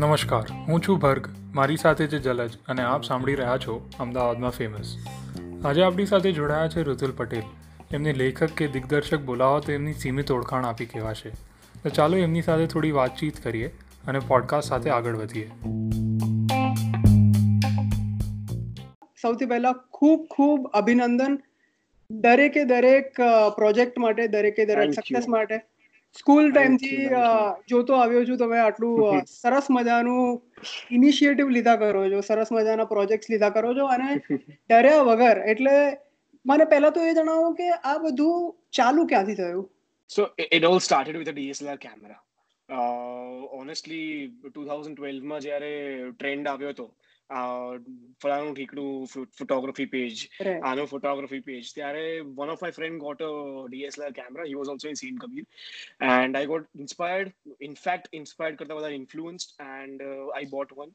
નમસ્કાર હું છું ભર્ગ મારી સાથે છે જલજ અને આપ સાંભળી રહ્યા છો અમદાવાદમાં ફેમસ આજે આપણી સાથે જોડાયા છે રુતુલ પટેલ એમને લેખક કે દિગ્દર્શક બોલાવો તો એમની સીમિત ઓળખાણ આપી કહેવાશે તો ચાલો એમની સાથે થોડી વાતચીત કરીએ અને પોડકાસ્ટ સાથે આગળ વધીએ સૌથી પહેલા ખૂબ ખૂબ અભિનંદન દરેકે દરેક પ્રોજેક્ટ માટે દરેકે દરેક સક્સેસ માટે સ્કૂલ ટાઈમથી જોતો આવ્યો છું તમે આટલું સરસ મજાનું ઇનિશિયેટિવ લીધા કરો છો સરસ મજાના પ્રોજેક્ટ્સ લીધા કરો છો અને ડર્યા વગર એટલે મને પહેલા તો એ જણાવો કે આ બધું ચાલુ ક્યાંથી થયું so it all started with a DSLR camera honestly to 2012 માં જ્યારે ટ્રેન્ડ આવ્યો હતો uh, Farhanu Thikru photography page, right. Anu photography page. There, one of my friend got a DSLR camera. He was also in Scene Kabir, and I got inspired. In fact, inspired karta was influenced, and uh, I bought one,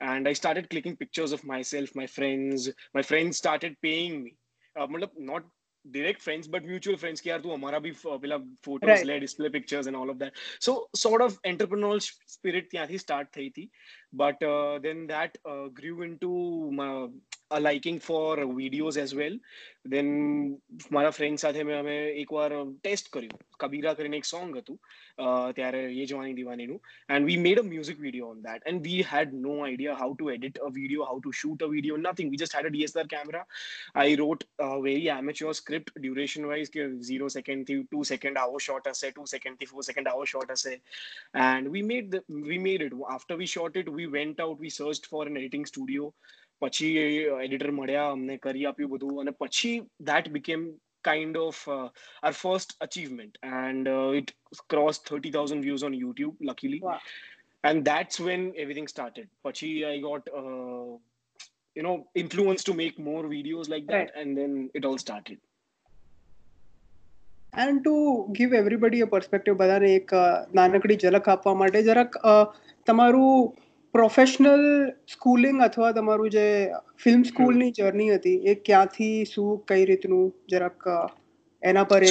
and I started clicking pictures of myself, my friends. My friends started paying me. Uh, not direct friends but mutual friends ki yaar tu hamara bhi pehla photos right. le display pictures and all of that so sort of entrepreneurial spirit ત્યાંથી start થઈ હતી but uh, then that uh, grew into a liking for videos as well then my friend sathe me ame ek a uh, test karyo kabira karine ek song hatu tyare and we made a music video on that and we had no idea how to edit a video how to shoot a video nothing we just had a dslr camera i wrote a very amateur script duration wise second, to 2 second hour short, as 2 second to 4 second hour short, as and we made it after we shot it we went out. We searched for an editing studio. પછી editor મળ્યા અમને કરી આપ્યું બધું અને પછી became kind of uh, our first achievement and uh, it crossed 30000 views on youtube luckily and that's when everything started pachi i got uh, you know influence to make more videos like that and then it all started and to give everybody a perspective બધાને એક નાનકડી ઝલક આપવા માટે જરાક તમારું professional schooling અથવા તમારું જે ફિલ્મ સ્કૂલની જર્ની હતી એ ક્યાંથી શું કઈ રીતનું જરાક એના પર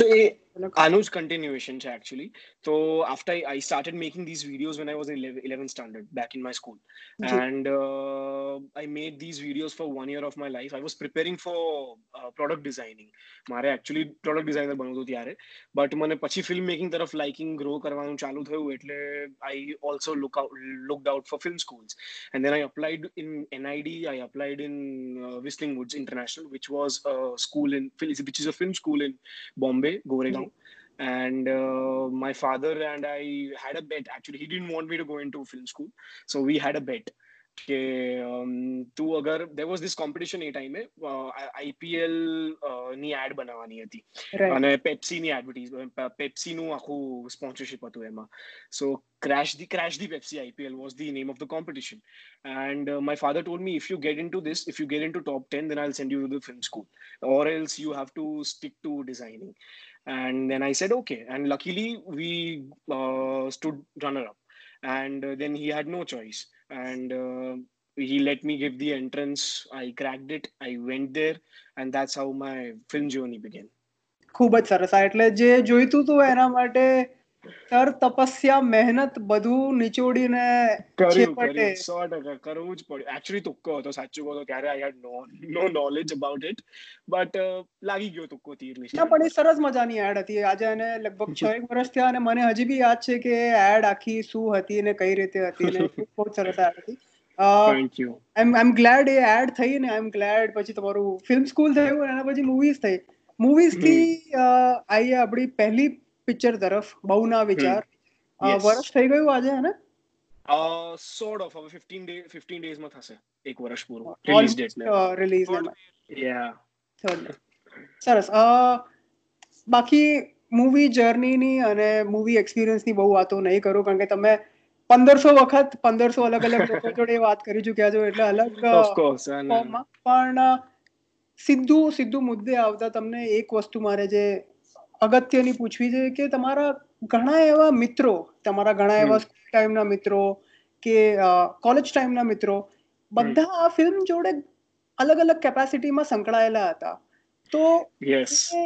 Anu's continuation actually. So after I, I, started making these videos when I was in 11, 11th standard back in my school, Mm-hmm. and uh, I made these videos for one year of my life. I was preparing for uh, product designing. મારે actually product designer બનવું હતું ત્યારે but મને પછી film making taraf liking grow કરવાનું ચાલુ થયું એટલે I also look out looked out for film schools and then I applied in NID. I applied in uh, Whistling Woods International, which was a school in which is a film school in Bombay, Goregaon. and uh, my father and i had a bet actually he didn't want me to go into film school so we had a bet તું અગર there was this competition એ ટાઈમે IPL ની add બનાવવાની હતી અને પેપ્સીની એડવર્ટીઝ પેપ્સીનું આખું sponsorship હતું એમાં સો crash the crash the pepsi ipl was the name of the competition and uh, my father told me if you get into this if you get into top 10 then i'll send you to the film school or else you have to stick to designing and then i said okay and luckily we uh, stood runner up and uh, then he had no choice and uh, he let me give the entrance i cracked it i went there and that's how my film journey began ખૂબ જ સરસ એટલે જે જોઈતું હતું એના માટે તર્તપસ્યા મહેનત બધું નીચોડીને છે પડ્યો 100% કરું જ પડ્યો એક્ચ્યુઅલી તો તો સાચું બોલો કે I had no no knowledge about it but લાગી ગયો તુક્કો થી પણ સરસ મજાની એડ હતી આજાને લગભગ 6-1 વર્ષ થયા અને મને હજી ભી યાદ છે કે એ એડ આખી શું હતી અને કઈ રીતે હતી એ ખૂબ ખૂબ સરસ હતી thank you I am glad A ad થઈ ને આઈ એમ ગ્લેડ પછી તમારું ફિલ્મ સ્કૂલ થયું અને આના પછી મૂવીઝ થઈ મૂવીઝ થી આઈ આપડી પહેલી પિક્ચર તરફ બહુ ના વિચાર વર્ષ થઈ ગયું આજે હે ને સોર્ટ ઓફ હવે 15 ડે 15 ડેઝ માં થશે એક વર્ષ પૂરું રિલીઝ ડેટ ને રિલીઝ યા સરસ બાકી મૂવી જર્નીની અને મૂવી એક્સપિરિયન્સની બહુ વાતો નહીં કરું કારણ કે તમે પંદરસો વખત પંદરસો અલગ અલગ લોકો જોડે વાત કરી ચુક્યા છો એટલે અલગ પણ સીધું સીધું મુદ્દે આવતા તમને એક વસ્તુ મારે જે અગત્યની પૂછવી છે કે તમારા ઘણા એવા મિત્રો તમારા ઘણા એવા સ્કૂલ ટાઈમના મિત્રો કે કોલેજ ટાઈમના મિત્રો બધા આ ફિલ્મ જોડે અલગ અલગ કેપેસિટીમાં સંકળાયેલા હતા તો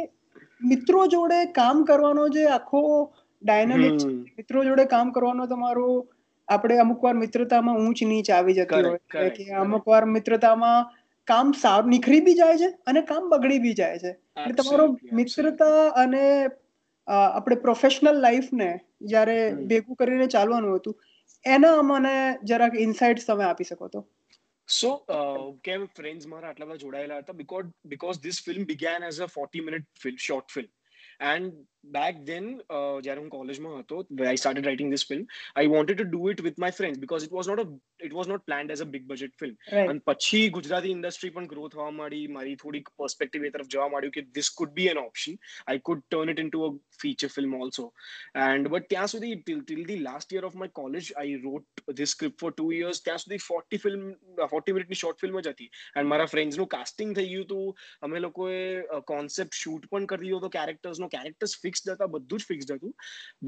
મિત્રો જોડે કામ કરવાનો જે આખો ડાયનામિક મિત્રો જોડે કામ કરવાનો તમારો આપણે અમુક વાર મિત્રતામાં ઊંચ નીચ આવી જતી હોય કે અમુક વાર મિત્રતામાં કામ સારું નીખરી બી જાય છે અને કામ બગડી બી જાય છે અર્તમોરો મિક્ષ્રતા અને આપણે પ્રોફેશનલ લાઈફ ને જારે બેગુ કરીને ચાલવાનું હતું એના અમને જરાક ઇનસાઇટ્સ તમે આપી શકો તો સો કે ફ્રેન્ડ્સ મારા આટલા બધા જોડાયેલા હતા because because This film began as a 40 minute short film and back then uh jaram college mein to where i started writing this film i wanted to do it with my friends because it was not a it was not planned as a big budget film right. and pachi gujarati industry pan growth hova madi mari thodi perspective e taraf java madi કે this could be an option i could turn it into a feature film also and but ત્યાં સુધી till till the last year of my college i wrote this script for 2 years ત્યાં સુધી 40 film 40 minute ની short film જ હતી and મારા friends નું casting થઈ ગયું હતું અમે લોકોએ concept shoot પણ કરી દીધો હતો characters નો characters fix ફિક્સ્ડ હતા બધું જ ફિક્સ્ડ હતું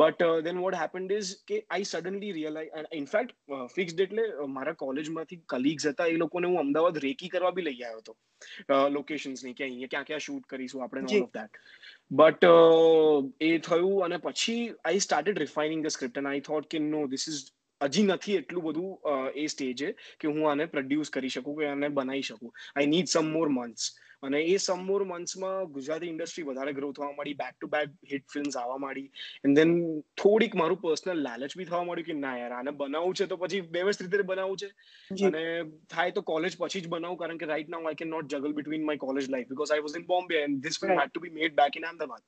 but then what happened is કે I suddenly realize in fact fixed એટલે uh, મારા કોલેજમાંથી કલીગ્સ હતા એ લોકોને હું અમદાવાદ રેકી કરવા બી લઈ આવ્યો હતો લોકેશન્સની કે અહીંયા ક્યાં ક્યાં શૂટ કરીશું આપણે ઓલ ઓફ દેટ બટ એ થયું અને પછી I started refining the script and I thought કે નો ધીસ ઇઝ હજી નથી એટલું બધું એ સ્ટેજે કે હું આને પ્રોડ્યુસ કરી શકું કે આને બનાવી શકું I need some more months અને એ સમમોર મંથ્સમાં ગુજરાતી ઇન્ડસ્ટ્રી વધારે ગ્રો થવા માંડી back to back hit film આવવા માંડી એન્ડ દેન થોડીક મારું પર્સનલ લાલચ બી થવા માંડ્યું કે ના યાર આને બનાવવું છે તો પછી વ્યવસ્થિત રીતે બનાવવું છે અને થાય તો કોલેજ પછી જ બનાવું કારણ કે right now I can not juggle between my college life because I was in Bombay and this film had to be made back in Ahmedabad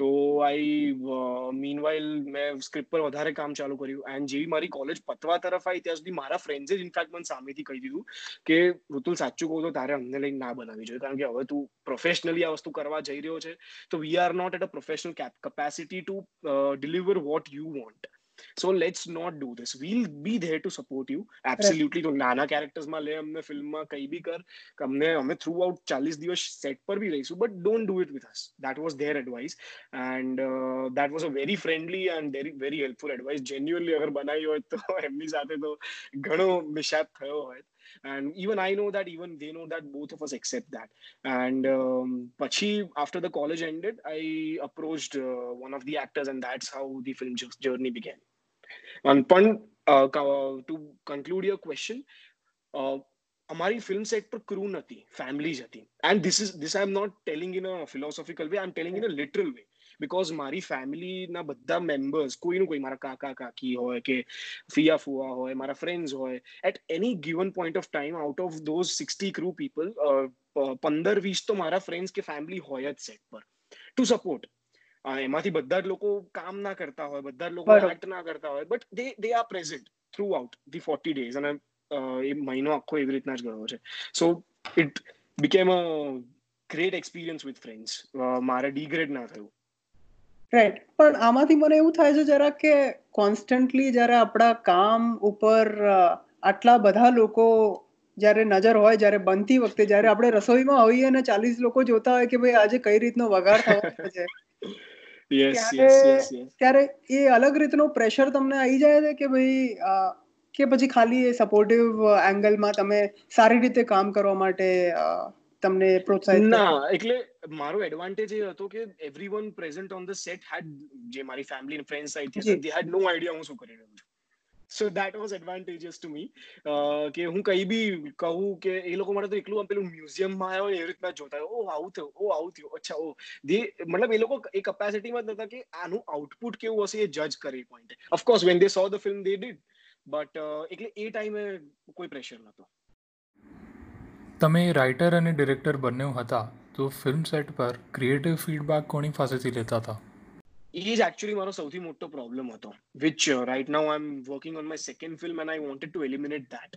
તો આઈ મીનવાઇલ uh, મેં સ્ક્રિપ્ટ પર વધારે કામ ચાલુ કર્યું એન્ડ જેવી મારી કોલેજ પતવા તરફ આવી ત્યાં સુધી મારા ફ્રેન્ડ્સે જ ઇનફેક્ટ મને સામેથી કહી દીધું કે ઋતુલ સાચું કહું તો તારે અમને લઈને ના બનાવી જોઈએ કારણ કે કે હવે તું પ્રોફેશનલી આ વસ્તુ કરવા જઈ રહ્યો છે તો we are not at a professional capacity to deliver what you want so let's not do this this we'll be there to support you absolutely તો નાના કેરેક્ટર્સ માં લે અમને ફિલ્મ માં કઈ બી કર અમને અમે થ્રુ આઉટ ચાલીસ દિવસ સેટ પર બી રહીશું but don't do it with us that was there advice and that was a very friendly and very helpful advice genuinely અગર બનાવી હોય તો એમની સાથે તો ઘણો મિશાપ થયો હોય and even i know that even they know that both of us accept that and um, pachi after the college ended i approached uh, one of the actors and that's how the film journey began and pun uh, to conclude your question uh, અમારી film set પર crew નથી family જ હતી this this is this I am not telling in a philosophical way I am telling in a literal because મારી ફેમિલીના બધા members કોઈનું કોઈ મારા કાકા કાકી હોય કે ફિયા ફુઆ હોય મારા ફ્રેન્ડ્સ હોય at any given point of time out of those sixty crew people પંદર વીસ તો મારા ફ્રેન્ડ્સ કે ફેમિલી હોય જ સેટ પર ટુ સપોર્ટ એમાંથી બધા જ લોકો કામ ના કરતા હોય બધા જ લોકો એક્ટ ના કરતા હોય but they they are present throughout the forty days અને એ મહિનો આખો એવી રીતના જ ગયો છે so it became a great experience with friends મારે ડિગ્રેડ ના થયું રાઈટ પણ આમાંથી મને એવું થાય છે જરા કે કોન્સ્ટન્ટલી જ્યારે આપણા કામ ઉપર આટલા બધા લોકો જ્યારે નજર હોય જ્યારે બનતી વખતે જ્યારે આપણે રસોઈમાં હોઈએ અને ચાલીસ લોકો જોતા હોય કે ભાઈ આજે કઈ રીતનો વઘાર થવાનો છે ત્યારે એ અલગ રીતનો પ્રેશર તમને આવી જાય છે કે ભાઈ કે પછી ખાલી એ સપોર્ટિવ એંગલમાં તમે સારી રીતે કામ કરવા માટે તમને પ્રોત્સાહિત ના એટલે મારો એડવાન્ટેજ એ હતો કે everyone present on the set had જે મારી ફેમિલી એન્ડ ફ્રેન્ડસ સાઈડ થી so they had no idea હું શું કરી રહ્યો છું so that was advantageous to me કે હું કઈ ભી કહું કે એ લોકો મારા તો ઇકલુ આપેલું મ્યુઝિયમ માં આવ્યો એવરીક મેં જોતા ઓ આઉટ ઓ આઉટ ઓછા ઓ દે મતલબ એ લોકો એક કપકેસિટી મતલબ કે આનું આઉટપુટ કેવું હશે એ જજ કરી point of course when they so the film they did but એટલે એ ટાઈમે કોઈ પ્રેશર નહોતો તમે રાઇટર અને ડિરેક્ટર બંને હતા તો ફિલ્મ સેટ પર ક્રિએટિવ ફીડબેક કોની પાસેથી લેતા હતા એ જ એકચ્યુઅલી મારો સૌથી મોટો પ્રોબ્લેમ હતો which right now I am working on my second film and I wanted to eliminate that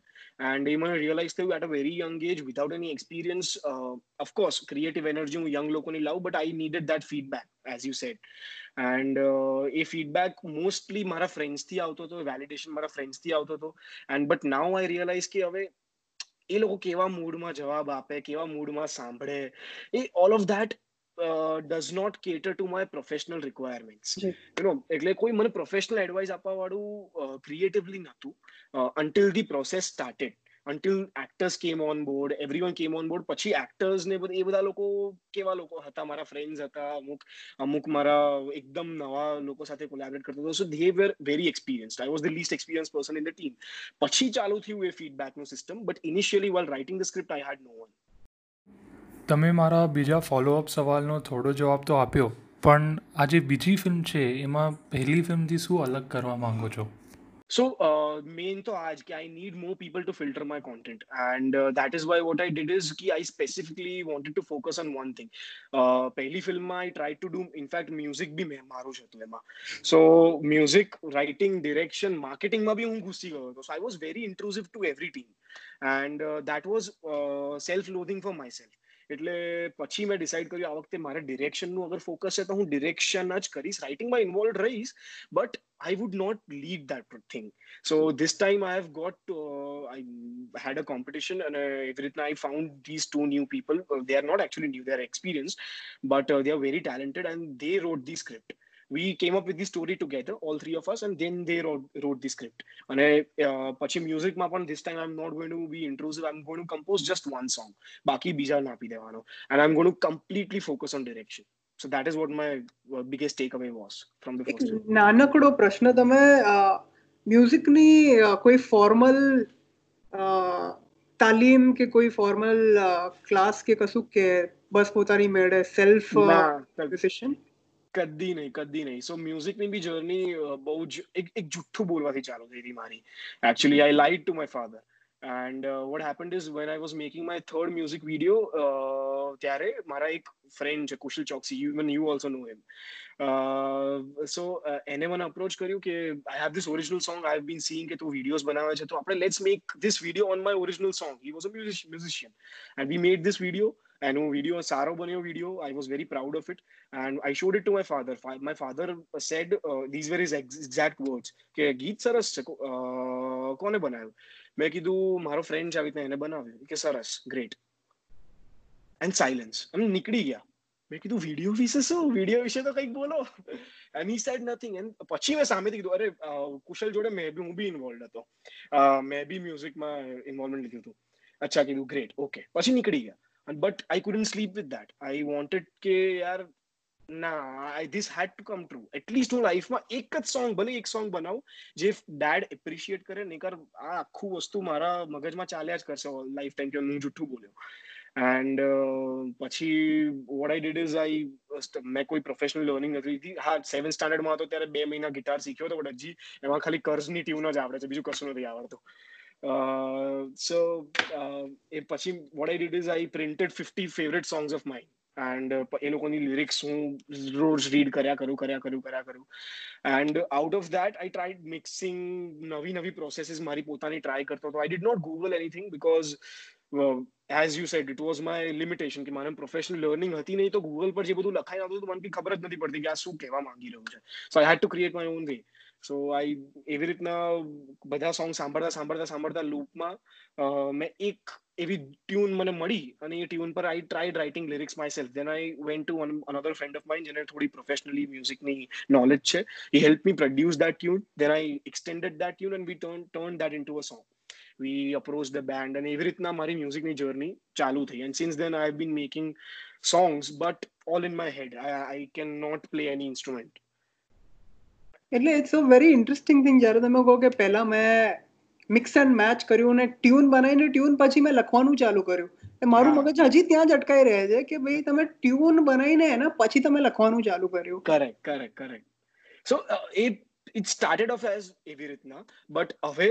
and એ મને રિયલાઇઝ થયું at a very young age without any experience of course creative energy હું young લોકોની લાવું but I needed that feedback as you said and A feedback mostly મારા ફ્રેન્ડ્સથી આવતો હતો validation મારા ફ્રેન્ડ્સથી આવતો હતો and but now I realise કે હવે એ લોકો કેવા મૂડમાં જવાબ આપે કેવા મૂડમાં સાંભળે એ all of that does not cater to my professional requirements you know એટલે કોઈ મને પ્રોફેશનલ એડવાઇસ આપવા વાળું ક્રિએટિવલી નહોતું until the process started until actors came on board everyone came on board પછી એક્ટર્સ ને એ બધા લોકો કેવા લોકો હતા મારા ફ્રેન્ડ્સ હતા અમુક અમુક મારા એકદમ નવા લોકો સાથે કોલેબરેટ કરતો હતો so they were very experienced I was the least experience person in the team પછી ચાલુ થયું એ ફીડબેકનું system but initially while writing the script I had no one તમે મારા બીજા ફોલોઅપ સવાલનો થોડો જવાબ તો આપ્યો પણ આ જે બીજી ફિલ્મ છે એમાં પહેલી ફિલ્મથી શું અલગ કરવા માગો છો So uh, main to aaj ki I need more people to filter my content, and uh, that is why what I did is ki I specifically wanted to focus on one thing. Uh, film I tried to do, in fact, music bhi So music, writing, direction, marketing ma bhi so I was very intrusive to every team, and uh, that was uh, self-loathing for myself. એટલે પછી મેં decide કર્યું આ વખતે મારે ડિરેક્શનનું અગર focus છે તો હું ડિરેક્શન જ કરીશ રાઇટિંગમાં ઇન્વોલ્વ રહીશ but I would not lead that thing. So this time I have got, uh, I had a competition and uh, every time I found these two new people. They are not actually new, they are experienced, but uh, they are very talented and they wrote the script. we came up with this story together, all three of us, and then they wrote, wrote the script. And I, uh, pachi music ma this time I'm not going to be intrusive. I'm going to compose just one song. Baki bija napi devano. And I'm going to completely focus on direction. So that is what my biggest takeaway was from the first. prashna tame music ni koi formal formal તાલીમ કે કોઈ formal class કે કશું बस पोतानी made है self decision કદી નહીં કદી નહીં સો મ્યુઝિકની બી જર્ની બહુ જ એક એક જુઠ્ઠું બોલવાથી ચાલુ થઈ હતી મારી actually I lied to my father and what happened is when I was making my third music video ત્યારે મારા એક ફ્રેન્ડ છે Kushal Choksi you even you also know him so એને મને અપ્રોચ કર્યું કે I have this original song I have been seeing કે તું વિડીયોઝ બનાવે છે તો આપણે let's make this video on my original song he was a musician and we made this video and वो video सारो बने video I was very proud of it and I showed it to my father my father said uh, these were his exact words કે ગીત સરસ છે કોને બનાવ્યું મેં કીધું મારો ફ્રેન્ડ છે આવી રીતે એને બનાવ્યું કે સરસ ગ્રેટ એન્ડ સાયલન્સ અમે નીકળી ગયા મેં કીધું વિડીયો વિશે શું વિડીયો વિશે તો કંઈક બોલો and he said nothing and પછી મેં સામેથી કીધું અરે કુશલ જોડે મેં બી હું બી ઇન્વોલ્વ હતો મેં બી મ્યુઝિકમાં ઇન્વોલ્વમેન્ટ લીધું હતું અચ્છા કીધું ગ્રેટ ઓકે પછી નીકળી ગયા but i couldn't sleep with that I wanted કે યાર ના I this had to come true at least હું લાઈફમાં એક જ સોંગ ભલે એક સોંગ બનાવું જે ડેડ એપ્રિશિએટ કરે ને કર આ આખું વસ્તુ મારા મગજમાં ચાલ્યા જ કરશે લાઈફ ટાઈમ કે હું જુઠ્ઠું બોલ્યો એન્ડ પછી what I did is I મેં કોઈ પ્રોફેશનલ લર્નિંગ નથી લીધી હા સેવન સ્ટાન્ડર્ડમાં હતો ત્યારે બે મહિના ગિટાર શીખ્યો હતો બટ હજી એમાં ખાલી કર્ઝની ટ્યુન જ આવડે છે બીજું કશું નથી આવડતું Uh, so uh, પછી what I did is I printed 50 favorite songs of mine. And એ લોકોની લિરિક્સ હું રોજ રીડ કર્યા કરું કર્યા કરું કર્યા કરું and out of that I tried mixing નવી નવી પ્રોસેસીસ મારી પોતાની ટ્રાય કરતો હતો I did not Google anything because as you said it was my limitation કે મારે પ્રોફેશનલ લર્નિંગ હતી નહીં તો ગૂગલ પર જે બધું લખાઈ આવતું હતું મને ખબર જ નથી પડતી કે આ શું કહેવા માંગી રહ્યું છે so I had to create my own way so I એવી રીતના બધા સોંગ સાંભળતા સાંભળતા સાંભળતા લૂપમાં મેં એક એવી ટ્યુન મને મળી અને એ ટ્યુન પર I tried writing lyrics myself then I went to another friend of mine જેને થોડી પ્રોફેશનલી મ્યુઝિકની નોલેજ છે એ help me produce that tune then I extended that tune and we turn turn that into a song we approach the band અને એવી રીતના મારી મ્યુઝિકની journey ચાલુ થઈ and since then I have been making songs but all in my head I can not play any instrument એટલે it's a very interesting thing જ્યારે તમે કહો કે પહેલાં મેં મિક્સ એન્ડ મેચ કર્યું અને ટ્યુન બનાવીને ટ્યુન પછી મેં લખવાનું ચાલુ કર્યું મારું મગજ હજી ત્યાં જ અટકાઈ રહે છે કે ભાઈ તમે ટ્યુન બનાવીને એના પછી તમે લખવાનું ચાલુ કર્યું કરેક્ટ કરેક્ટ કરેક્ટ સો એ ઇટ સ્ટાર્ટેડ ઓફ એઝ એવી રીતના બટ હવે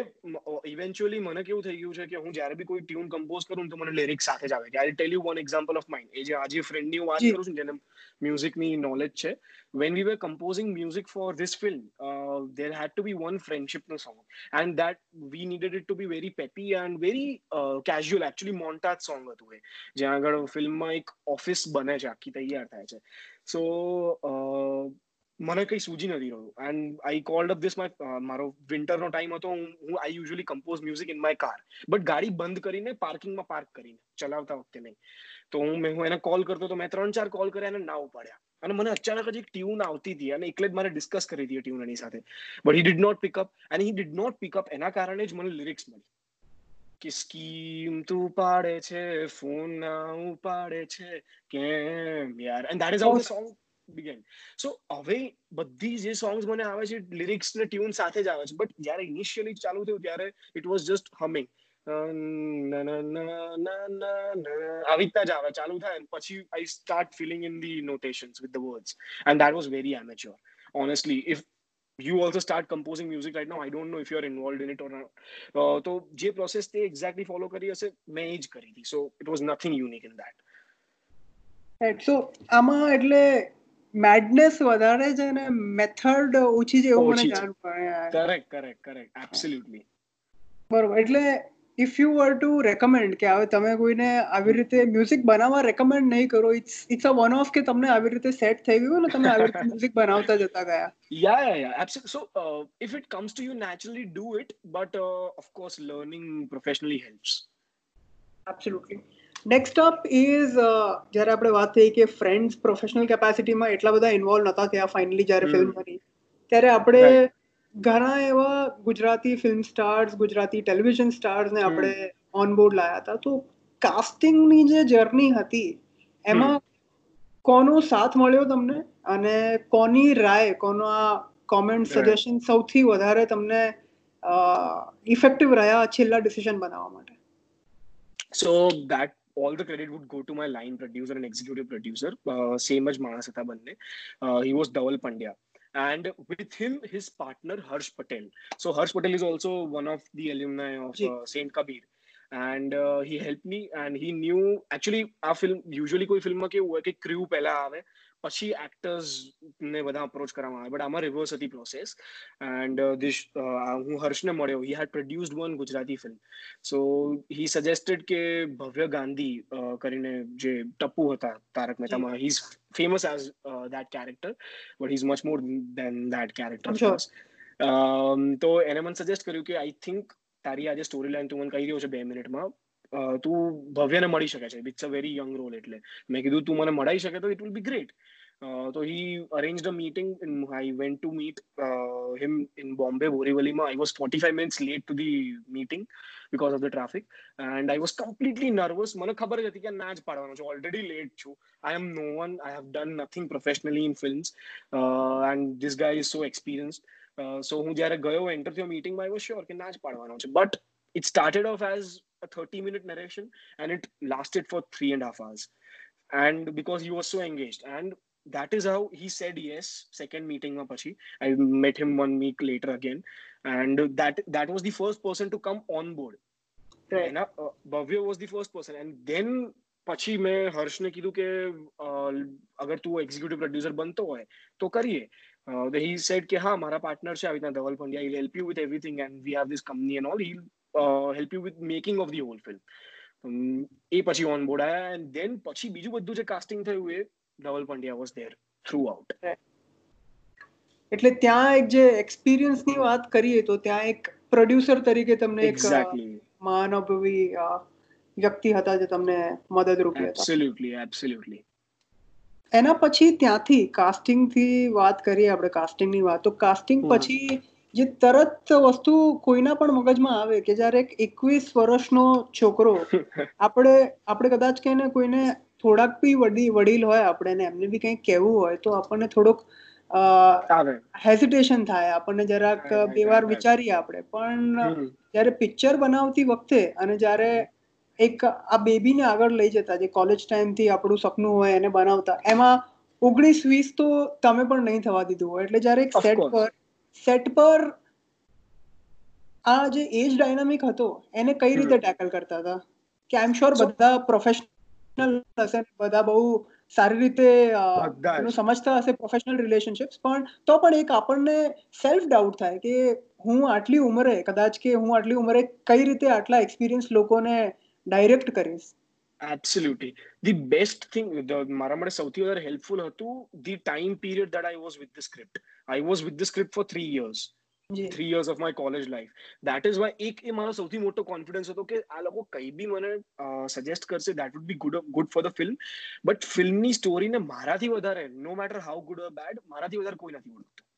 ઇવેન્ચ્યુઅલી મને કેવું થઈ ગયું છે કે હું જ્યારે બી કોઈ ટ્યુન કમ્પોઝ કરું તો મને લિરિક્સ સાથે જ આવે કે I tell you one example of mind એ જે આજે ફ્રેન્ડની હું વાત કરું છું જેને મ્યુઝિકની નોલેજ છે when we were composing music for this film there had to be one ફ્રેન્ડશિપનો song and that we needed it to be very peppy and very casual actually montage song હતું એ જ્યાં આગળ ફિલ્મમાં એક ઓફિસ બને છે આખી તૈયાર થાય છે સો મને કઈ સૂજી નથી રહ્યું and I called up this my મારો વિન્ટરનો ટાઈમ હતો હું I usually compose music in my car but ગાડી બંધ કરીને પાર્કિંગમાં પાર્ક કરીને ચલાવતા વખતે નહીં તો હું મેં હું એને કોલ કરતો તો મેં ત્રણ ચાર કોલ કર્યા એને ના ઉપાડ્યા અને મને અચાનક જ એક ટ્યુન આવતી હતી અને એટલે જ મારે ડિસ્કસ કરી હતી ટ્યુન એની સાથે but he did not pick up and he did not pick up એના કારણે જ મને લિરિક્સ મળી કે સ્કીમ તું પાડે છે ફોન ના ઉપાડે છે કેમ યાર and that is how the song began so હવે બધી જે સોંગ્સ મને આવે છે લિરિક્સ ને ટ્યુન સાથે જ આવે છે બટ જ્યારે ઇનિશિયલી ચાલુ થયું ત્યારે ઇટ વોઝ જસ્ટ હમિંગ આવી રીતના જ આવે ચાલુ થાય પછી I start filling in the notations with the words and that was very amateur honestly if you also start composing music right now i don't know if you're involved in it or not uh, તો જે process તે exactly follow કરી હશે મેં એ જ કરી હતી so it was nothing unique in that so આમાં એટલે મેડનેસ વધારે છે ને મેથડ ઓછી છે એવું મને જાણ પડે કરેક્ટ કરેક્ટ કરેક્ટ એબ્સોલ્યુટલી બરોબર એટલે if you were to recommend કે હવે તમે કોઈને આવી રીતે મ્યુઝિક બનાવવા રેકમેન્ડ નહીં કરો it's it's a one of કે તમને આવી રીતે સેટ થઈ ગયું ને તમે આવી રીતે મ્યુઝિક બનાવતા જતા ગયા yeah yeah yeah absolute so if it comes to you naturally do it but of course learning professionally helps absolutely next up is જ્યારે આપણે વાત થઈ કે ફ્રેન્ડ્સ પ્રોફેશનલ કેપેસિટીમાં એટલા બધા ઇન્વોલ્વ નતા થયા ફાઇનલી જ્યારે ફિલ્મ બની ત્યારે આપણે ઘણા એવા Gujarati film stars Gujarati television સ્ટાર્સને આપણે ઓન બોર્ડ લાયા હતા તો કાસ્ટિંગની જે જર્ની હતી એમાં કોનો સાથ મળ્યો તમને અને કોની રાય કોનો આ કોમેન્ટ સજેશન સૌથી વધારે તમને ઇફેક્ટિવ રહ્યા છેલ્લા ડિસિઝન બનાવવા માટે so that all the credit would go to my line producer and executive producer, uh, same as Manasatha Bande. Uh, he was Dawal Pandya. And with him, his partner Harsh Patel. So Harsh Patel is also one of the alumni of uh, Saint Kabir. And and he help me and he knew actually આ film usually કોઈ ફિલ્મમાં ke, હોય કે crew પહેલા આવે પછી actors ને બધા અપ્રોચ કરવામાં આવે બટ આમાં રિવર્સ હતી પ્રોસેસ એન્ડ દિશ હું હર્ષને મળ્યો he had produced one Gujarati film so he suggested કે ભવ્ય ગાંધી કરીને જે ટપ્પુ હતા Tarak મહેતામાં he is famous as that character but he is much more than that character તો એને મને સજેસ્ટ કર્યું કે આઈ થિંક તારી આજે સ્ટોરી લાઈન તું મને કહી રહ્યો છે બે મિનિટમાં તું ભવ્યને મળી શકે છે it's a very young role એટલે મેં કીધું તું મને મળી શકે તો it will be great so he arranged a meeting and I went to meet him in Bombay, Borivali. I was 25 minutes late to the meeting because of the traffic. And I was completely nervous. already late. I am no one. I have done nothing professionally in films. and this guy is so experienced. so હું જ્યારે ગયો enter થયો meetingમાં I was sure કે ના જ but it started off as a 30 minute narration and it lasted for three and a half hours and because he was so engaged and that is how he said yes second meeting માં પછી i met him one week later again and that that was the first person to come on board right na uh, bhavya was the first person and then પછી મેં હર્ષને કીધું કે અગર તું executive producer બનતો હોય તો કરીએ હી સેડ કે હા મારા પાર્ટનર છે આવી રીતના Dhaval Pandya he'll help you with everything and we have this company and all he'll help you with making of the whole film એ પછી ઓન બોર્ડ આવ્યા એન્ડ દેન પછી બીજું બધું જે કાસ્ટિંગ થયું એ double pandya was there throughout એટલે ત્યાં એક જે એક્સપીરિયન્સ ની વાત કરીએ તો ત્યાં એક પ્રોડ્યુસર તરીકે તમે એક માનવભવી વ્યક્તિ હતા જે તમે મદદ રૂપે એબ્સોલ્યુટલી એબ્સોલ્યુટલી એના પછી ત્યાંથી कास्टिंग की बात करिए આપણે कास्टिंगની વાત તો कास्टिंग પછી જે તરત વસ્તુ કોઈના પણ મગજમાં આવે કે જારે એક 21 વર્ષનો છોકરો આપણે આપણે કદાચ કેને કોઈને થોડાક બી વડી વડીલ હોય આપણે ને એમને બી કંઈક કહેવું હોય તો આપણને થોડુંક હેઝિટેશન થાય આપણને જરાક બે વાર વિચારીએ આપણે પણ જ્યારે પિક્ચર બનાવતી વખતે અને જ્યારે એક આ બેબીને આગળ લઈ જતા જે કોલેજ ટાઈમથી આપણું સપનું હોય એને બનાવતા એમાં ઓગણીસ વીસ તો તમે પણ નહીં થવા દીધું હોય એટલે જ્યારે એક સેટ પર સેટ પર આ જે એજ ડાયનામિક હતો એને કઈ રીતે ટેકલ કરતા હતા કે આઈ એમ શ્યોર બધા પ્રોફેશનલ અસર બધા બહુ સારી રીતે સમજતા હશે પ્રોફેશનલ રિલેશનશિપ્સ પણ તો પણ એક આપણને સેલ્ફ ડાઉટ થાય કે હું આટલી ઉંમરે કદાચ કે હું આટલી ઉંમરે કઈ રીતે આટલા એક્સપિરિયન્સ લોકોને ડાયરેક્ટ કરીશ એબ્સોલ્યુટલી ધી બેસ્ટ થિંગ મારા માટે સૌથી વધારે હેલ્પફુલ હતું the time period that I was with the script I was with the script for three years three years of my college life that is why એક એ મારો સૌથી મોટો કોન્ફિડન્સ હતો કે આ લોકો કંઈ બી મને સજેસ્ટ કરશે that would be good good for the film but ફિલ્મની સ્ટોરીને મારાથી વધારે no matter how good or bad મારાથી વધારે કોઈ નથી ઓળખતું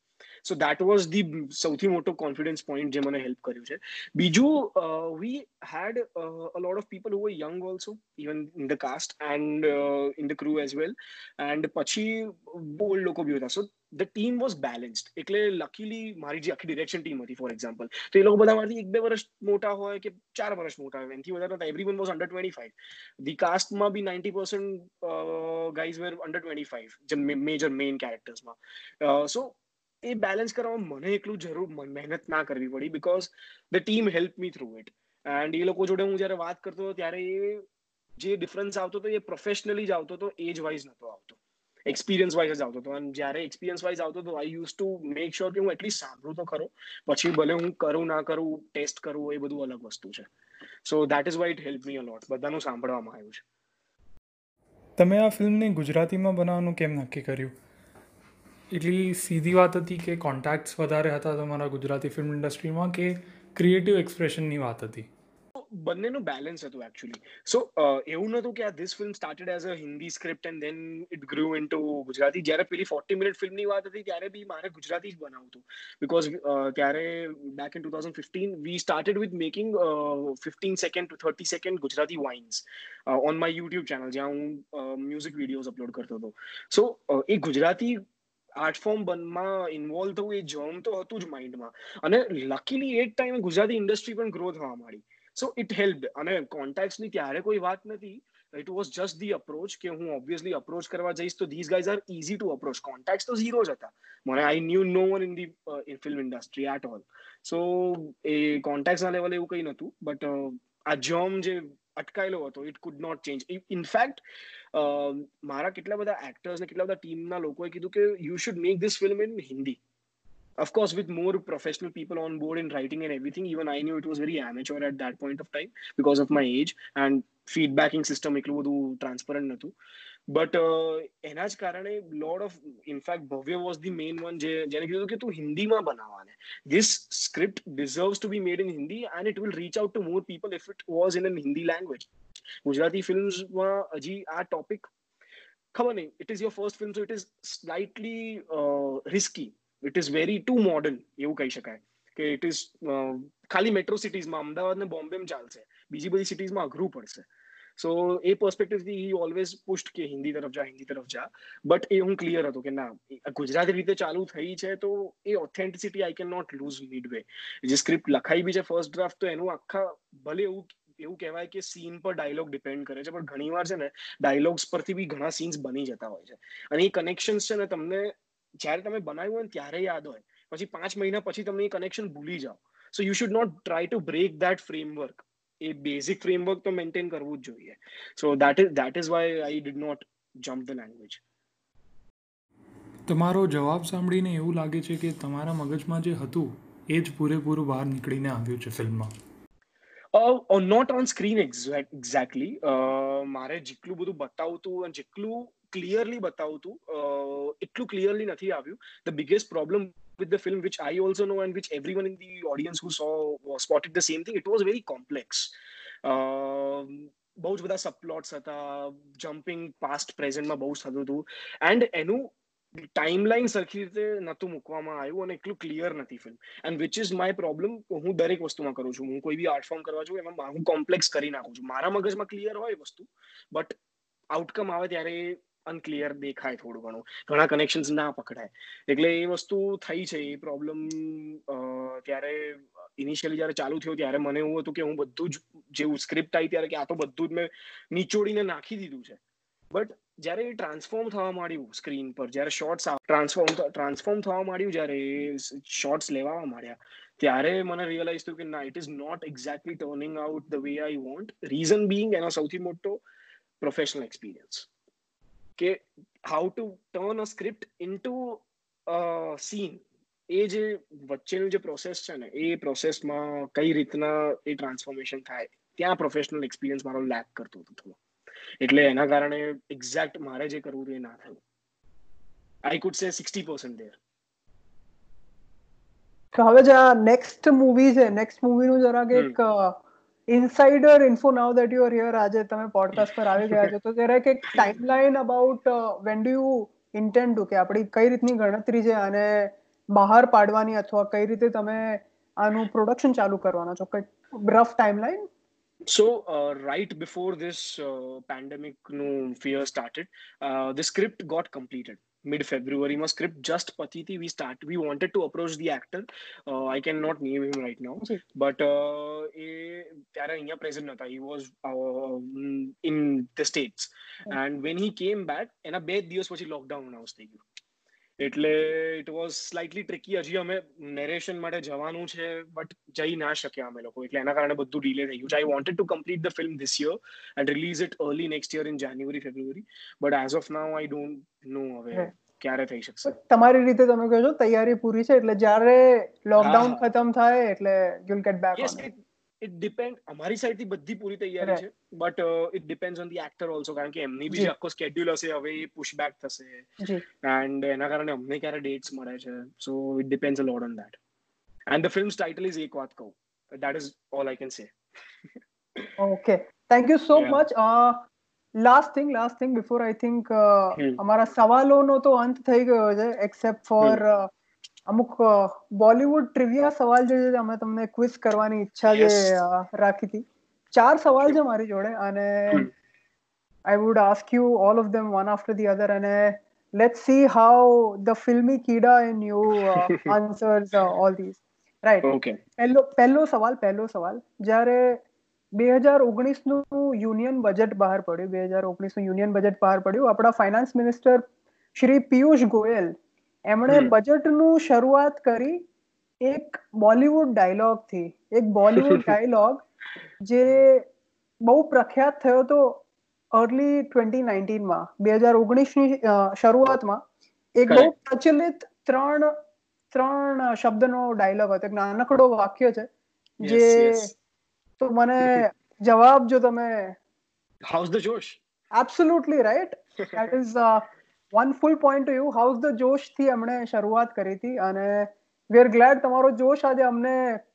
સો દેટ વોઝ ધી સૌથી મોટો કોન્ફિડન્સ પોઈન્ટ જે મને હેલ્પ કર્યું છે બીજું we had a lot of people who young also even in the cast and in the crew as well and પછી બોલ્ડ લોકો બી હતા so the team was balanced એટલે લકીલી મારી જે આખી ડિરેક્શન ટીમ હતી ફોર એક્ઝામ્પલ તો એ લોકો બધા મારાથી એક બે વર્ષ મોટા હોય કે ચાર વર્ષ મોટા હોય એનથી વધારે નતા everyone was under twenty five the કાસ્ટમાં B ninety percent guys were under twenty five જે મેજર મેઇન કેરેક્ટર્સમાં સો એ બેલેન્સ કરવામાં મને એટલું જરૂર મહેનત ના કરવી પડી because the team help me through it and એ લોકો જોડે હું જ્યારે વાત કરતો ત્યારે એ જે ડિફરન્સ આવતો હતો એ પ્રોફેશનલી જ આવતો હતો એજ વાઇઝ નહોતો આવતો એક્સપિરિયન્સ વાઇઝ જ આવતો હતો અને જ્યારે એક્સપિરિયન્સ વાઇઝ આવતો હતો I use to make sure કે હું એટલીસ્ટ સાંભળું તો ખરો પછી ભલે હું કરું ના કરું ટેસ્ટ કરવું એ બધું અલગ વસ્તુ છે so that is why it help me a lot બધાનું સાંભળવામાં આવ્યું છે તમે આ ફિલ્મને ગુજરાતીમાં બનાવવાનું કેમ નક્કી કર્યું એટલી સીધી વાત હતી કે કોન્ટેક્ટ્સ વધારે હતા તમારા ગુજરાતી ફિલ્મ ઇન્ડસ્ટ્રીમાં કે ક્રિએટિવ એક્સપ્રેશનની વાત હતી બંનેનું બેલેન્સ હતું એકચ્યુઅલી સો એવું નહોતું કે આ this film started as a Hindi script and then it grew into Gujarati જ્યારે પેલી ફોર્ટી મિનિટ ફિલ્મની વાત હતી ત્યારે બી મારે ગુજરાતી જ બનાવતું હતું બિકોઝ ત્યારે back in two thousand fifteen we started with making fifteen second to thirty second Gujarati vines on my YouTube channel જ્યાં હું મ્યુઝિક વિડીયોઝ અપલોડ કરતો હતો સો એ ગુજરાતી આર્ટ ફોર્મ બનમાં ઇન્વોલ્વ થવું એ જર્મ તો હતું જ માઇન્ડમાં અને લકીલી એ જ ટાઈમે ગુજરાતી ઇન્ડસ્ટ્રી પણ ગ્રો થવા માંડી सो इट हेल्प અને કોન્ટેક્ટની ત્યારે કોઈ વાત નથી it was just the approach કે હું obviously approach કરવા જઈશ તો these guys are easy to approach contacts તો zero જ હતા મને i knew no one in the uh, in film industry at all so A contacts ના લેવલે એવું કંઈ નહોતું બટ આ જોમ જે અટકાયેલો હતો it could not change in fact મારા કેટલા બધા એક્ટર્સ ને કેટલા બધા ટીમના લોકોએ કીધું કે you should make this film in Hindi of course with more professional people on board in writing and everything even i knew it was very amateur at that point of time because of my age and feedbacking system transparent but uh enaj a lot of in fact bhavya was the main one hindi this script deserves to be made in hindi and it will reach out to more people if it was in a hindi language gujarati films aji our topic it is your first film so it is slightly uh, risky it is very too modern એવું કહી શકાય કે it is ખાલી metro સિટીઝમાં અમદાવાદ ને બોમ્બે ચાલશે બીજી બધી સિટીઝમાં અઘરું પડશે સો એ પર્સપેક્ટિવથી હી ઓલવેઝ પુષ્ટ કે હિન્દી તરફ જા હિન્દી તરફ જા બટ એ હું ક્લિયર હતો કે ના ગુજરાતી રીતે ચાલુ થઈ છે તો એ authenticity I can not lose mid way જે સ્ક્રિપ્ટ લખાઈ બી છે ફર્સ્ટ ડ્રાફ્ટ તો એનું આખા ભલે એવું એવું કહેવાય કે સીન પર ડાયલોગ ડિપેન્ડ કરે છે પણ ઘણીવાર છે ને ડાયલોગ્સ પરથી બી ઘણા સીન્સ બની જતા હોય છે અને એ કનેક્શન્સ છે ને તમને જ્યારે તમે બનાવ્યું હોય ત્યારે યાદ હોય પછી પાંચ મહિના પછી તમે એ કનેક્શન ભૂલી જાઓ so you should not try to break that framework A basic framework તો મેન્ટેન કરવું જ જોઈએ so that is that is why I did not jump the language તમારો જવાબ સાંભળીને એવું લાગે છે કે તમારા મગજમાં જે હતું એ જ પૂરેપૂરું બહાર નીકળીને આવ્યું છે ફિલ્મમાં નોટ ઓન સ્ક્રીન એક્ઝેક્ટલી મારે જેટલું બધું બતાવતું અને જેટલું ક્લિયરલી બતાવું તું એટલું ક્લિયરલી નથી આવ્યું the biggest problem with the film which I also know and which everyone in the audience who saw uh, spotted the same thing. It was very complex. બહુ જ બધા સબપ્લોટ્સ હતા જમ્પિંગ પાસ્ટ પ્રેઝન્ટમાં બહુ થતું હતું એન્ડ એનું ટાઈમલાઈન સરખી રીતે નહોતું મૂકવામાં આવ્યું અને એટલું ક્લિયર નથી film and which is my problem હું દરેક વસ્તુમાં કરું છું હું કોઈ બી આર્ટ ફોર્મ કરવા છું એમાં હું કોમ્પ્લેક્સ કરી નાખું છું મારા મગજમાં ક્લિયર હોય વસ્તુ બટ આઉટકમ આવે ત્યારે અનક્લિયર દેખાય થોડું ઘણું ઘણા કનેક્શન્સ ના પકડાય એટલે એ વસ્તુ થઈ છે એ પ્રોબ્લેમ ત્યારે ઇનિશિયલી જ્યારે ચાલુ થયો ત્યારે મને એવું હતું કે હું બધું જ જેવું સ્ક્રિપ્ટ આવી ત્યારે કે આ તો બધું જ મેં નીચોડીને નાખી દીધું છે બટ જ્યારે એ ટ્રાન્સફોર્મ થવા માંડ્યું સ્ક્રીન પર જ્યારે શોર્ટ્સ ટ્રાન્સફોર્મ ટ્રાન્સફોર્મ થવા માંડ્યું જ્યારે શોર્ટ્સ લેવા માંડ્યા ત્યારે મને રિયલાઇઝ થયું કે ના it is not exactly turning out the way I want reason being એનો સૌથી મોટો પ્રોફેશનલ એક્સપિરિયન્સ કે how to turn a script into scene એ જે વચ્ચેનું જે પ્રોસેસ છે ને એ પ્રોસેસમાં કઈ રીતના એ ટ્રાન્સફોર્મેશન થાય ત્યાં પ્રોફેશનલ એક્સપિરિયન્સ મારો લેક કરતો હતો થોડો એટલે એના કારણે એક્ઝેક્ટ મારે જે કરવું હતું એ ના થયું I could say sixty percent there હવે જે નેક્સ્ટ મૂવી છે નેક્સ્ટ મૂવીનું જરાક એક insider info now that you are here આજે તમે પોડકાસ્ટ પર આવી ગયા છો તો જરાક એક timeline about when do you intend to કે આપણી કઈ રીતની ગણતરી છે આને બહાર પાડવાની અથવા કઈ રીતે તમે આનું પ્રોડક્શન ચાલુ કરવાના છો કંઈક rough timeline So, uh, right before this uh, pandemic no, fear started, uh, the script got completed. mid-February. My script just patiti. We start. We wanted to approach the actor. Uh, I cannot name him right now, okay. but ત્યારે inya present nata He was uh, in the states, okay. and when he came back, એના બે દિવસ પછી lockdown announce thai ગયું. એટલે it was slightly tricky હજી અમે narration માટે જવાનું છે બટ જઈ ના શક્યા અમે લોકો એટલે એના કારણે બધું ડીલે થઈ ગયું I wanted to complete the film this year and release it early next year in January February but as of now I don't know હવે ક્યારે થઈ શકશે તમારી રીતે તમે કહો છો તૈયારી પૂરી છે એટલે જ્યારે લોકડાઉન ખતમ થાય એટલે you will get back on it depend અમારી સાઈડથી બધી પૂરી તૈયારી છે but it depend on the actor also કારણ કે એમની બી આખો સ્કેડ્યુલ હશે હવે એ પુશબેક થશે એન્ડ એના કારણે અમને ક્યારે ડેટ્સ મળે છે so it depend a lot on that and the films title is એક વાત કહું that is all I can say okay thank you so much last thing last thing before I think અમારા સવાલોનો તો અંત થઈ ગયો છે એક્સેપ્ટ ફોર અમુક બોલિવૂડ ટ્રિવિયા સવાલ જે છે અમે તમને ક્વિઝ કરવાની ઈચ્છા જે રાખી હતી ચાર સવાલ છે મારી જોડે અને I would ask you all of them one after the other અને let's see how the filmy kida in you uh, answers uh, all these right okay પહેલો પહેલો સવાલ પહેલો સવાલ જ્યારે 2019 નું યુનિયન બજેટ બહાર પડ્યું 2019 નું યુનિયન બજેટ બહાર પડ્યું આપણા ફાઇનાન્સ મિનિસ્ટર શ્રી પિયુષ ગોયલ એમણે બજેટનું શરૂઆત કરી એક બોલીવુડ ડાયલોગ થી એક બોલીવુડ ડાયલોગ જે બહુ પ્રખ્યાત થયો હતો અર્લી ટ્વેન્ટી નાઇન્ટીનમાં બે હજાર ઓગણીસની શરૂઆતમાં એક બહુ પ્રચલિત ત્રણ ત્રણ શબ્દનો ડાયલોગ હતો એક નાનકડો વાક્ય છે જે તો મને જવાબ જો તમે how's the josh absolutely right that is one full point you how's the josh થી અમને શરૂઆત કરી હતી અને વી આર ગ્લેડ તમારો જોશ આજે અમને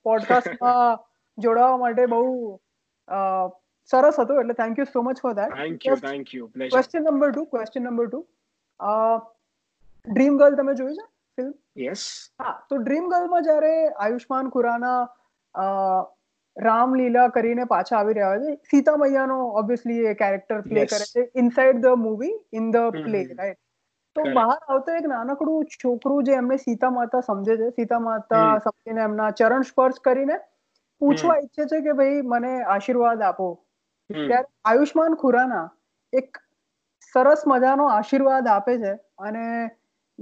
પોડકાસ્ટમાં જોડાવા માટે બહુ સરસ હતો એટલે thank you so much for that thank you thank you question number 2 question number 2 Dream Girl તમે જોયું છે ફિલ્મ યસ હા તો ડ્રીમ ગર્લમાં જ્યારે આયુષ્માન ખુરાના રામલીલા કરીને પાછા આવી રહ્યા છે સીતા મૈયાનો ઓબ્વિયસલી એ કેરેક્ટર પ્લે કરે છે inside the movie in the play right તો બહાર આવતો એક નાનકડું છોકરું જે એમને સીતા માતા સમજે છે સીતા માતા સમજીને એમના ચરણ સ્પર્શ કરીને પૂછવા ઈચ્છે છે કે ભાઈ મને આશીર્વાદ આપો ત્યારે આયુષ્માન ખુરાના એક સરસ મજાનો આશીર્વાદ આપે છે અને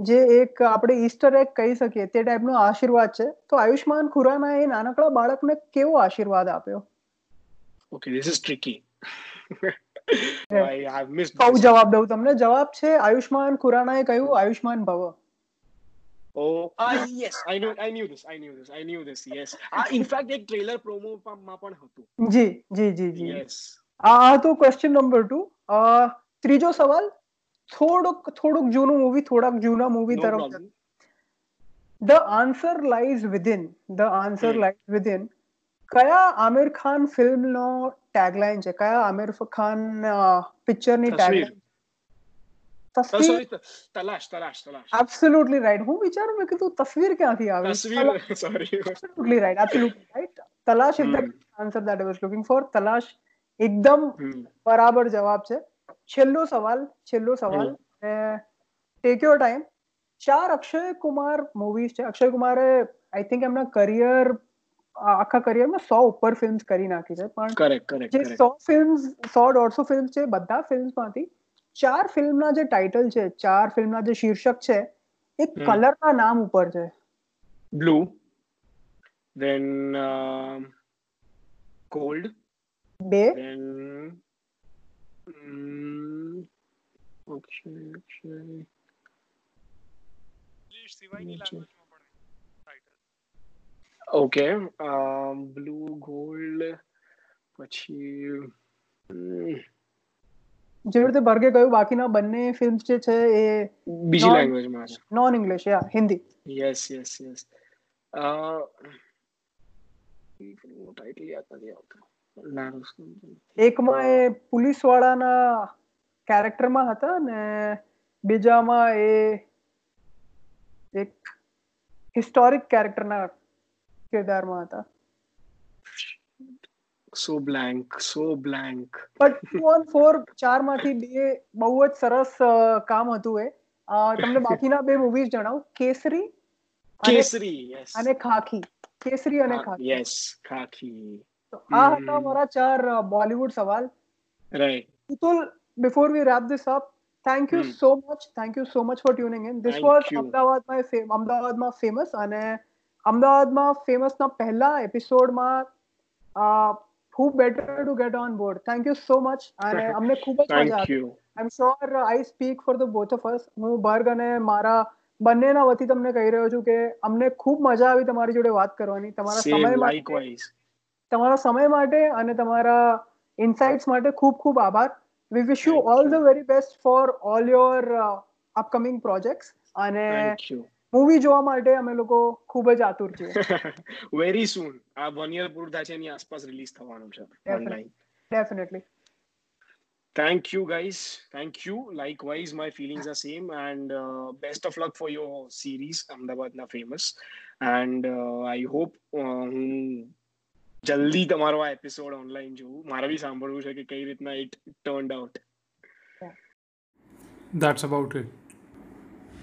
જે એક આપણે ઈસ્ટર એક કહી શકીએ તે ટાઈપનો આશીર્વાદ છે તો આયુષ્માન ખુરાના એ નાનકડા બાળકને કેવો આશીર્વાદ આપ્યો ઓકે ધીસ ઇઝ ટ્રિકી ભાઈ આઈ હેવ મિસ્ડ કઉ જવાબ દઉં તમને જવાબ છે આયુષ્માન ખુરાનાએ કહ્યું આયુષ્માન ભવ Oh, uh, yes, I knew, I knew this, I knew this, I knew this, yes. Uh, in fact, એક trailer promo માં પણ હતું જી જી જી જી યસ આ તો ક્વેશ્ચન નંબર 2 ત્રીજો સવાલ થોડુંક થોડુંક જૂનું મૂવી થોડાક જૂના મૂવી તરફ the answer lies within the answer lies within કયા આમિર ખાન ફિલ્મનો ટેગલાઇન છે કયા આમિર ખાન પિક્ચરની ટેગલાઇન તસવીર તલાશ તલાશ તલાશ એબ્સોલ્યુટલી રાઈટ હું વિચારું મેં કીધું તસવીર ક્યાંથી આવે તસવીર sorry absolutely right absolutely right Talaash is the answer that I was looking for Talaash એકદમ બરાબર જવાબ છે છેલ્લો સવાલ છેલ્લો સવાલ ટેક યોર ટાઈમ ચાર અક્ષય કુમાર મૂવીઝ છે અક્ષય કુમારે આઈ થિંક એમના કરિયર આખા કરિયરમાં સો ઉપર ફિલ્મ્સ કરી નાખી છે પણ જે સો ફિલ્મ્સ સો દોઢસો ફિલ્મ છે બધા ફિલ્મ્સમાંથી ચાર ફિલ્મના જે ટાઇટલ છે ચાર ફિલ્મના જે શીર્ષક છે એ કલરના નામ ઉપર છે બ્લુ ધેન કોલ્ડ બે ધેન ઓપ્શન ઓપ્શન સિવાયની લેંગ્વેજ ओके ब्लू गोल्ड પછી જેરતે બરગે કયો બાકીના બन्ने ફિલ્મ જે છે એ બીજી લેંગ્વેજ માં non English યહ Hindi yes yes yes I કને મો ટાઇટલી આતા દે ઓકે ના એક માં એ પોલીસ વાળા ના કેરેક્ટર માં હતા ને બીજા માં એ હિસ્ટોરિક કેરેક્ટર ના किरदार वहां था so blank so blank but on four चार माथी બે બહુ જ સરસ કામ હતું એ તમને બાકીના બે મૂવીઝ જણાવું કેસરી કેસરી યસ અને ખાખી કેસરી અને ખાખી યસ ખાખી તો આ હતા મારા ચાર બોલીવુડ સવાલ right પિતુલ before we wrap this up thank you so much thank you so much for tuning in this was Ahmedabad my fame Ahmedabad માં ફેમસ અને અમદાવાદમાં ફેમસના પહેલા એપિસોડમાં ખૂબ better to get on board thank you so much અને અમને ખૂબ જ મજા આવી I am sure I speak for the both of us હું બર્ગ અને મારા બંનેના વતી તમને કહી રહ્યો છું કે અમને ખૂબ મજા આવી તમારી જોડે વાત કરવાની તમારા સમય માટે તમારા સમય માટે અને તમારા ઇનસાઇટ્સ માટે ખૂબ ખૂબ આભાર we wish you all the very best for all your upcoming projects અને થેન્ક યુ મૂવી જોવા માટે અમે લોકો ખૂબ જ આતુર છીએ વેરી સૂન આ વન યર પૂરું થાય છે એની આસપાસ રિલીઝ થવાનું છે online definitely thank you guys thank you likewise my feelings are same and uh, best of luck for your series ahmedabad na famous and uh, i hope um, જલ્દી તમારો આ episode online જોઉં મારે બી સાંભળવું છે કે કઈ રીતના it turned out that's about it